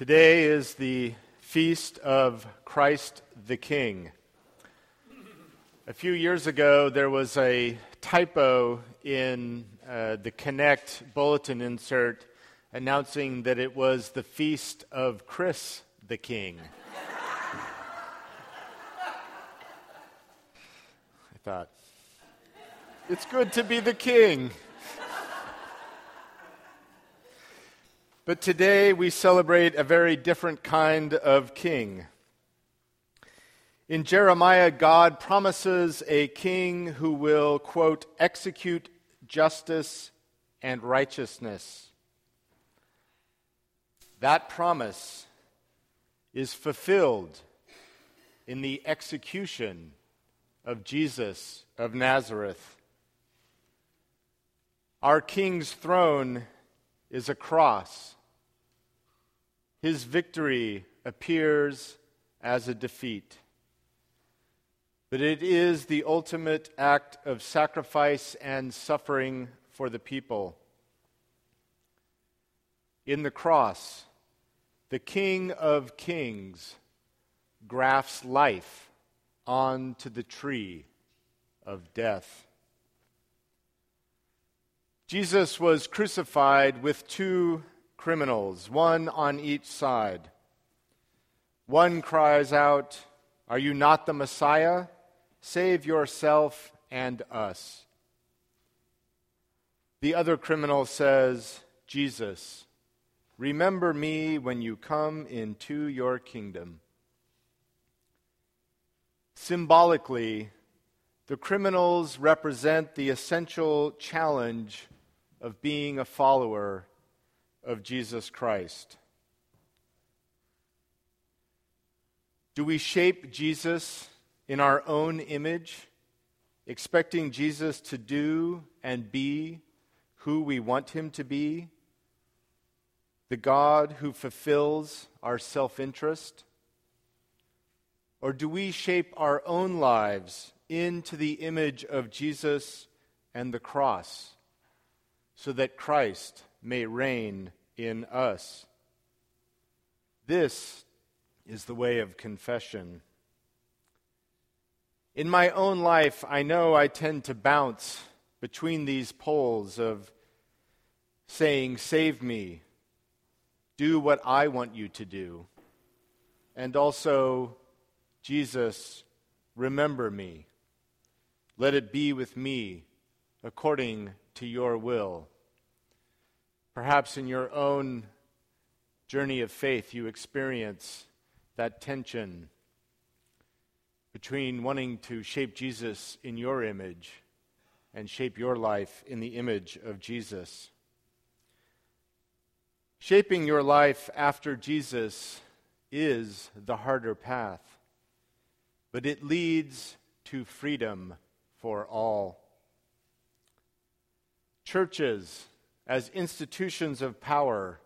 Today is the feast of Christ the King. A few years ago, there was a typo in uh, the Connect bulletin insert announcing that it was the feast of Chris the King. I thought, it's good to be the king. But today we celebrate a very different kind of king. In Jeremiah, God promises a king who will, quote, execute justice and righteousness. That promise is fulfilled in the execution of Jesus of Nazareth. Our king's throne is a cross his victory appears as a defeat. But it is the ultimate act of sacrifice and suffering for the people. In the cross, the King of Kings grafts life onto the tree of death. Jesus was crucified with two criminals, one on each side. One cries out, Are you not the Messiah? Save yourself and us. The other criminal says, Jesus, remember me when you come into your kingdom. Symbolically, the criminals represent the essential challenge of being a follower of Jesus Christ? Do we shape Jesus in our own image, expecting Jesus to do and be who we want him to be? The God who fulfills our self interest? Or do we shape our own lives into the image of Jesus and the cross so that Christ may reign in us. This is the way of confession. In my own life, I know I tend to bounce between these poles of saying, Save me, do what I want you to do, and also, Jesus, remember me. Let it be with me according to your will. Perhaps in your own journey of faith, you experience that tension between wanting to shape Jesus in your image and shape your life in the image of Jesus. Shaping your life after Jesus is the harder path, but it leads to freedom for all. Churches as institutions of power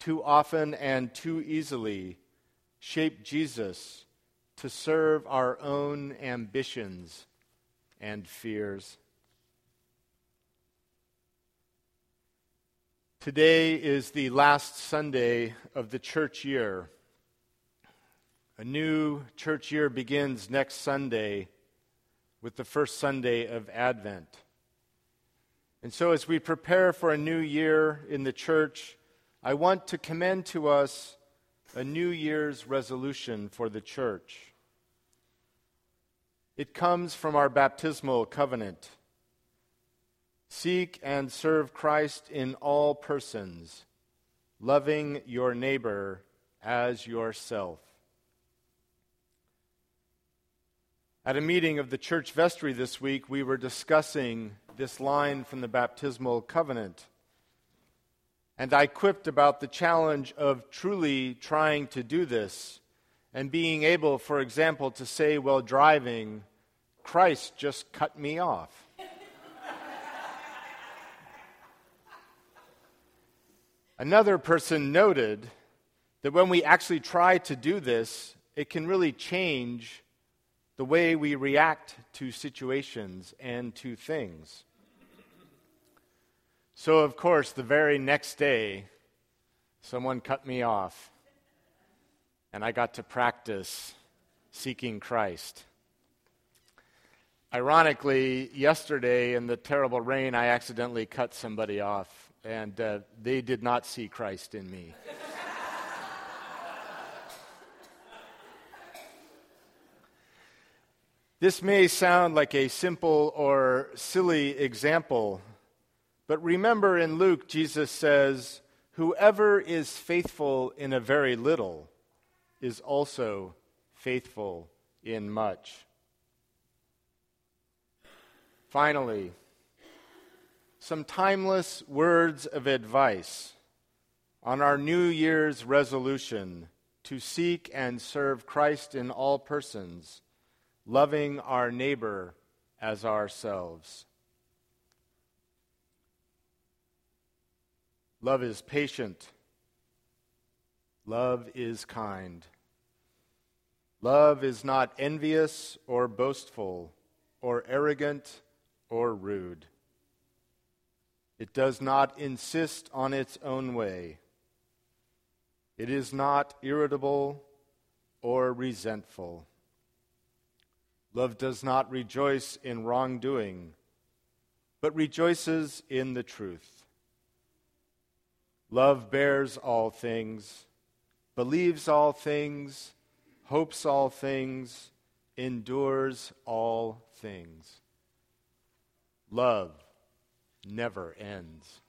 too often and too easily shape Jesus to serve our own ambitions and fears. Today is the last Sunday of the church year. A new church year begins next Sunday with the first Sunday of Advent. And so, as we prepare for a new year in the church, I want to commend to us a New Year's resolution for the church. It comes from our baptismal covenant. Seek and serve Christ in all persons, loving your neighbor as yourself. At a meeting of the church vestry this week, we were discussing this line from the baptismal covenant. And I quipped about the challenge of truly trying to do this and being able, for example, to say while driving, Christ just cut me off. Another person noted that when we actually try to do this, it can really change the way we react to situations and to things. So, of course, the very next day, someone cut me off. and I got to practice seeking Christ. Ironically, yesterday in the terrible rain, I accidentally cut somebody off, and uh, they did not see Christ in me. This may sound like a simple or silly example, but remember in Luke, Jesus says, Whoever is faithful in a very little is also faithful in much. Finally, some timeless words of advice on our New Year's resolution to seek and serve Christ in all persons, loving our neighbor as ourselves. Love is patient. Love is kind. Love is not envious or boastful or arrogant or rude. It does not insist on its own way. It is not irritable or resentful. Love does not rejoice in wrongdoing, but rejoices in the truth. Love bears all things, believes all things, hopes all things, endures all things. Love never ends.